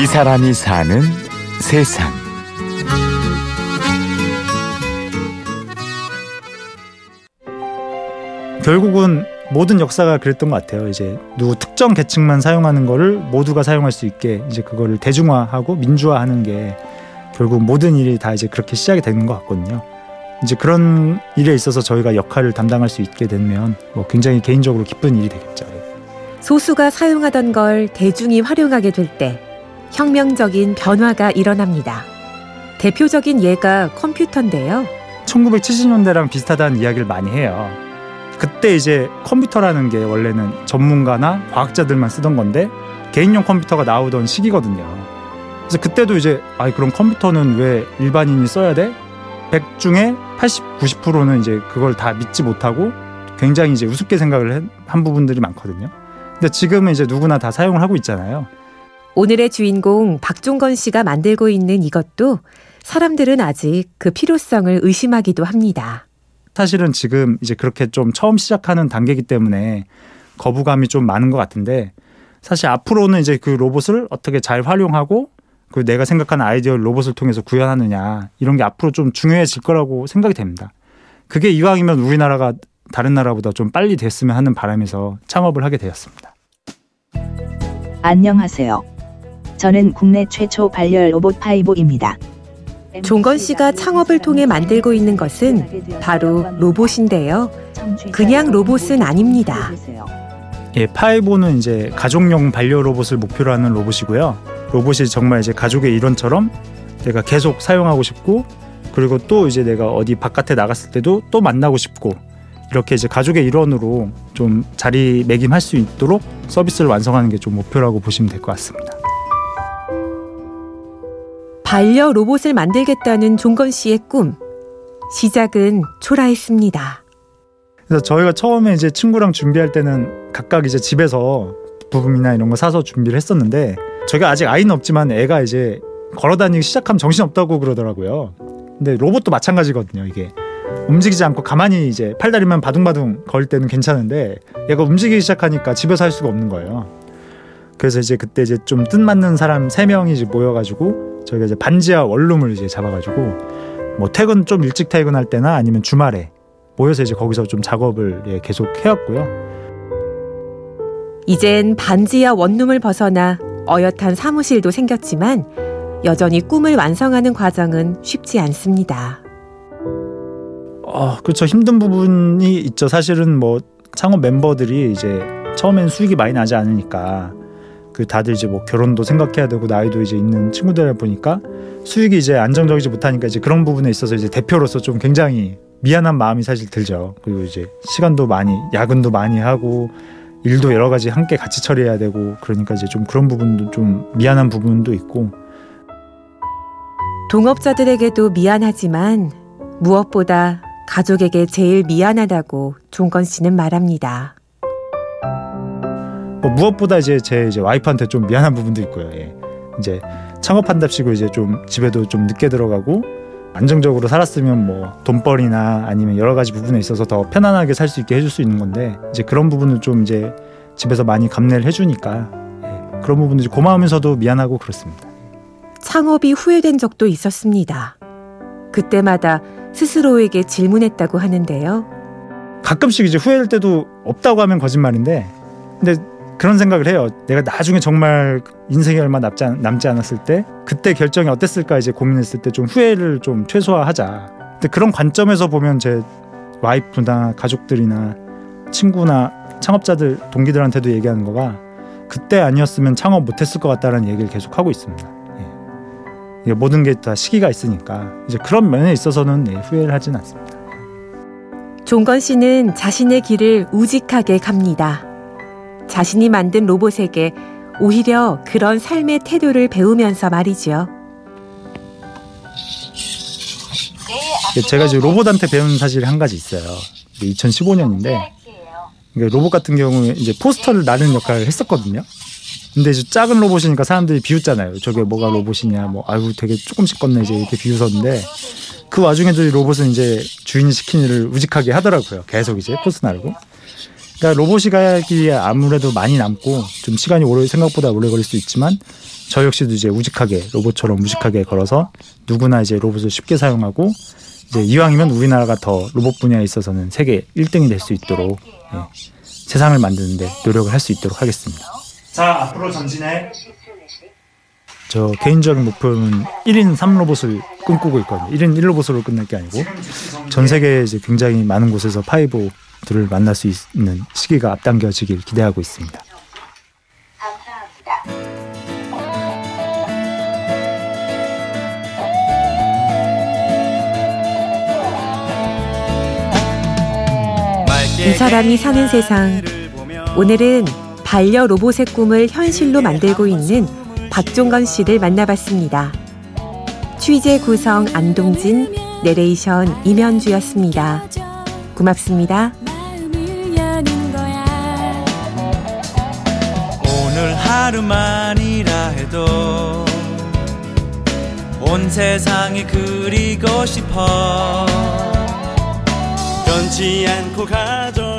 이 사람이 사는 세상. 결국은 모든 역사가 그랬던 것 같아요. 이제 누구 특정 계층만 사용하는 거를 모두가 사용할 수 있게 이제 그거를 대중화하고 민주화하는 게 결국 모든 일이 다 이제 그렇게 시작이 되는 것 같거든요. 이제 그런 일에 있어서 저희가 역할을 담당할 수 있게 되면 뭐 굉장히 개인적으로 기쁜 일이 되겠죠. 소수가 사용하던 걸 대중이 활용하게 될 때 혁명적인 변화가 일어납니다. 대표적인 예가 컴퓨터인데요. 1970년대랑 비슷하다는 이야기를 많이 해요. 그때 이제 컴퓨터라는 게 원래는 전문가나 과학자들만 쓰던 건데 개인용 컴퓨터가 나오던 시기거든요. 그래서 그때도 이제 아 그럼 컴퓨터는 왜 일반인이 써야 돼? 100 중에 80, 90%는 이제 그걸 다 믿지 못하고 굉장히 이제 우습게 생각을 한 부분들이 많거든요. 근데 지금은 이제 누구나 다 사용을 하고 있잖아요. 오늘의 주인공 박종건 씨가 만들고 있는 이것도 사람들은 아직 그 필요성을 의심하기도 합니다. 사실은 지금 이제 그렇게 좀 처음 시작하는 단계이기 때문에 거부감이 좀 많은 것 같은데 사실 앞으로는 이제 그 로봇을 어떻게 잘 활용하고 그 내가 생각하는 아이디어 로봇을 통해서 구현하느냐 이런 게 앞으로 좀 중요해질 거라고 생각이 됩니다. 그게 이왕이면 우리나라가 다른 나라보다 좀 빨리 됐으면 하는 바람에서 창업을 하게 되었습니다. 안녕하세요. 저는 국내 최초 반려 로봇 파이보입니다. 종건 씨가 창업을 통해 만들고 있는 것은 바로 로봇인데요. 그냥 로봇은 아닙니다. 예, 파이보는 이제 가족용 반려 로봇을 목표로 하는 로봇이고요. 로봇이 정말 이제 가족의 일원처럼 내가 계속 사용하고 싶고 그리고 또 이제 내가 어디 바깥에 나갔을 때도 또 만나고 싶고 이렇게 이제 가족의 일원으로 좀 자리매김할 수 있도록 서비스를 완성하는 게 좀 목표라고 보시면 될 것 같습니다. 반려 로봇을 만들겠다는 종건 씨의 꿈. 시작은 초라했습니다. 그래서 저희가 처음에 이제 친구랑 준비할 때는 각각 이제 집에서 부품이나 이런 거 사서 준비를 했었는데 저희가 아직 아이는 없지만 애가 이제 걸어 다니기 시작하면 정신 없다고 그러더라고요. 근데 로봇도 마찬가지거든요, 이게. 움직이지 않고 가만히 이제 팔다리만 바둥바둥 걸 때는 괜찮은데 얘가 움직이기 시작하니까 집에서 할 수가 없는 거예요. 그래서 이제 그때 이제 좀 뜻맞는 사람 세 명이 이제 모여가지고 저희가 이제 반지하 원룸을 이제 잡아가지고 뭐 퇴근 좀 일찍 퇴근할 때나 아니면 주말에 모여서 이제 거기서 좀 작업을 예, 계속 해왔고요. 이젠 반지하 원룸을 벗어나 어엿한 사무실도 생겼지만 여전히 꿈을 완성하는 과정은 쉽지 않습니다. 어, 그렇죠. 힘든 부분이 있죠. 사실은 뭐 창업 멤버들이 이제 처음엔 수익이 많이 나지 않으니까 그 다들 이제 뭐 결혼도 생각해야 되고 나이도 이제 있는 친구들 보니까 수익이 이제 안정적이지 못하니까 이제 그런 부분에 있어서 이제 대표로서 좀 굉장히 미안한 마음이 사실 들죠. 그리고 이제 시간도 많이 야근도 많이 하고 일도 여러 가지 함께 같이 처리해야 되고 그러니까 이제 좀 그런 부분도 좀 미안한 부분도 있고 동업자들에게도 미안하지만 무엇보다 가족에게 제일 미안하다고 종건 씨는 말합니다. 뭐 무엇보다 이제 제 이제 와이프한테 좀 미안한 부분도 있고요. 예. 이제 창업한답시고 이제 좀 집에도 좀 늦게 들어가고 안정적으로 살았으면 뭐 돈벌이나 아니면 여러 가지 부분에 있어서 더 편안하게 살 수 있게 해줄 수 있는 건데 이제 그런 부분을 좀 이제 집에서 많이 감내를 해주니까 예. 그런 부분들이 고마우면서도 미안하고 그렇습니다. 창업이 후회된 적도 있었습니다. 그때마다 스스로에게 질문했다고 하는데요. 가끔씩 이제 후회할 때도 없다고 하면 거짓말인데 근데 그런 생각을 해요. 내가 나중에 정말 인생이 얼마 남지, 남지 않았을 때 그때 결정이 어땠을까 이제 고민했을 때 좀 후회를 좀 최소화하자. 근데 그런 관점에서 보면 제 와이프나 가족들이나 친구나 창업자들 동기들한테도 얘기하는 거가 그때 아니었으면 창업 못했을 것 같다는 얘기를 계속 하고 있습니다. 예. 모든 게 다 시기가 있으니까 이제 그런 면에 있어서는 예, 후회를 하진 않습니다. 종건 씨는 자신의 길을 우직하게 갑니다. 자신이 만든 로봇에게 오히려 그런 삶의 태도를 배우면서 말이죠. 예, 제가 이제 로봇한테 배운 사실이 한 가지 있어요. 2015년인데 로봇 같은 경우에 이제 포스터를 나르는 역할을 했었거든요. 근데 이제 작은 로봇이니까 사람들이 비웃잖아요. 저게 뭐가 로봇이냐, 뭐 아유 되게 조금씩 껐네 이제 이렇게 비웃었는데 그 와중에도 로봇은 이제 주인이 시킨 일을 우직하게 하더라고요. 계속 이제 포스터 나르고. 그러니까 로봇이 가기에 아무래도 많이 남고 좀 시간이 오래 생각보다 오래 걸릴 수 있지만 저 역시도 이제 우직하게 로봇처럼 우직하게 걸어서 누구나 이제 로봇을 쉽게 사용하고 이제 이왕이면 우리나라가 더 로봇 분야에 있어서는 세계 1등이 될 수 있도록 예, 세상을 만드는데 노력을 할 수 있도록 하겠습니다. 자 앞으로 전진해. 저 개인적인 목표는 1인 3로봇을 꿈꾸고 있거든요. 1인 1로봇으로 끝낼 게 아니고 전 세계에 이제 굉장히 많은 곳에서 파이보들을 만날 수 있는 시기가 앞당겨지길 기대하고 있습니다. 이 사람이 사는 세상. 오늘은 반려 로봇의 꿈을 현실로 만들고 있는 박종건 씨를 만나봤습니다. 취재 구성 안동진, 내레이션 임현주였습니다. 고맙습니다. 하루만이라 해도 온 세상이 그리고 싶어. 변치 않고 세상